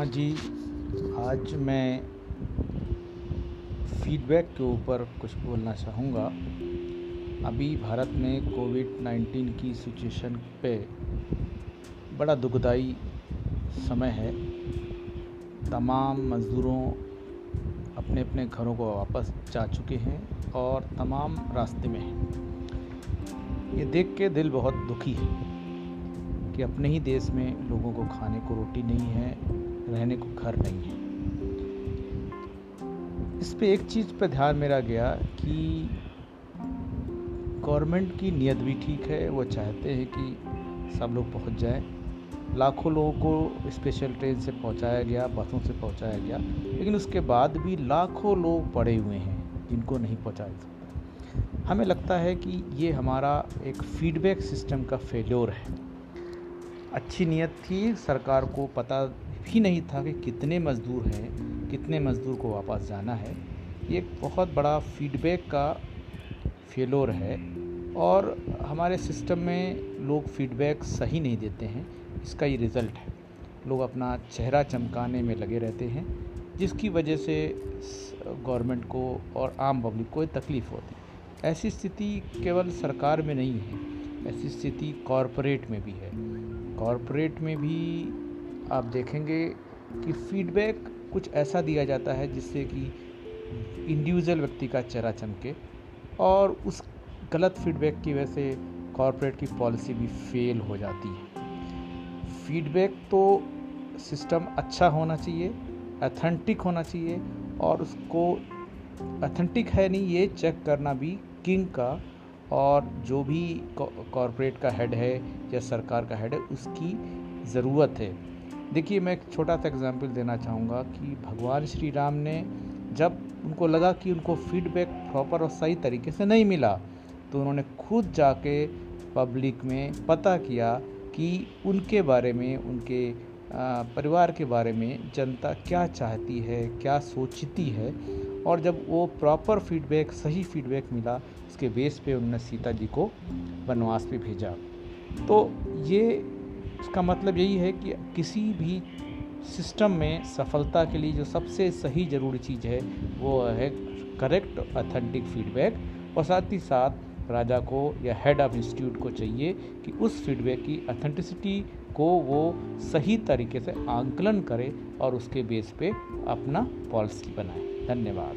हाँ जी, आज मैं फीडबैक के ऊपर कुछ बोलना चाहूँगा। अभी भारत में कोविड 19 की सिचुएशन पे बड़ा दुखदाई समय है। तमाम मज़दूरों अपने अपने घरों को वापस जा चुके हैं और तमाम रास्ते में हैं। ये देख के दिल बहुत दुखी है कि अपने ही देश में लोगों को खाने को रोटी नहीं है रहने को घर नहीं है। इस पे एक चीज़ पे ध्यान मेरा गया कि गवर्नमेंट की नीयत भी ठीक है, वो चाहते हैं कि सब लोग पहुँच जाएँ। लाखों लोगों को स्पेशल ट्रेन से पहुँचाया गया, बसों से पहुँचाया गया, लेकिन उसके बाद भी लाखों लोग पड़े हुए हैं, जिनको नहीं पहुँचाया सकता। हमें लगता है कि ये हमारा एक फीडबैक सिस्टम का फेल्योर है। अच्छी नीयत थी, सरकार को पता भी नहीं था कि कितने मज़दूर हैं, कितने मज़दूर को वापस जाना है। ये एक बहुत बड़ा फीडबैक का फेलोर है और हमारे सिस्टम में लोग फीडबैक सही नहीं देते हैं। इसका ये रिज़ल्ट है। लोग अपना चेहरा चमकाने में लगे रहते हैं, जिसकी वजह से गवर्नमेंट को और आम पब्लिक को तकलीफ़ होती है। ऐसी स्थिति केवल सरकार में नहीं है, ऐसी स्थिति कॉरपोरेट में भी है। कॉरपोरेट में भी आप देखेंगे कि फीडबैक कुछ ऐसा दिया जाता है जिससे कि इंडिविजुअल व्यक्ति का चेहरा चमके और उस गलत फीडबैक की वजह से कॉरपोरेट की पॉलिसी भी फेल हो जाती है। फीडबैक तो सिस्टम अच्छा होना चाहिए अथेंटिक होना चाहिए और उसको अथेंटिक है नहीं, ये चेक करना भी किंग का और जो भी कॉरपोरेट का हेड है या सरकार का हेड है, उसकी ज़रूरत है। देखिए, मैं एक छोटा सा एग्ज़ाम्पल देना चाहूँगा कि भगवान श्री राम ने जब उनको लगा कि उनको फीडबैक प्रॉपर और सही तरीके से नहीं मिला तो उन्होंने खुद जाके पब्लिक में पता किया कि उनके बारे में, उनके परिवार के बारे में जनता क्या चाहती है, क्या सोचती है। और जब वो प्रॉपर फीडबैक सही फीडबैक मिला, उसके बेस पे उन्होंने सीता जी को वनवास पे भेजा। तो ये इसका मतलब यही है कि किसी भी सिस्टम में सफलता के लिए जो सबसे सही ज़रूरी चीज़ है, वो है करेक्ट ऑथेंटिक फीडबैक और साथ ही साथ राजा को या हेड ऑफ़ इंस्टीट्यूट को चाहिए कि उस फीडबैक की अथेंटिसिटी को वो सही तरीके से आंकलन करे और उसके बेस पे अपना पॉलिसी बनाए। धन्यवाद।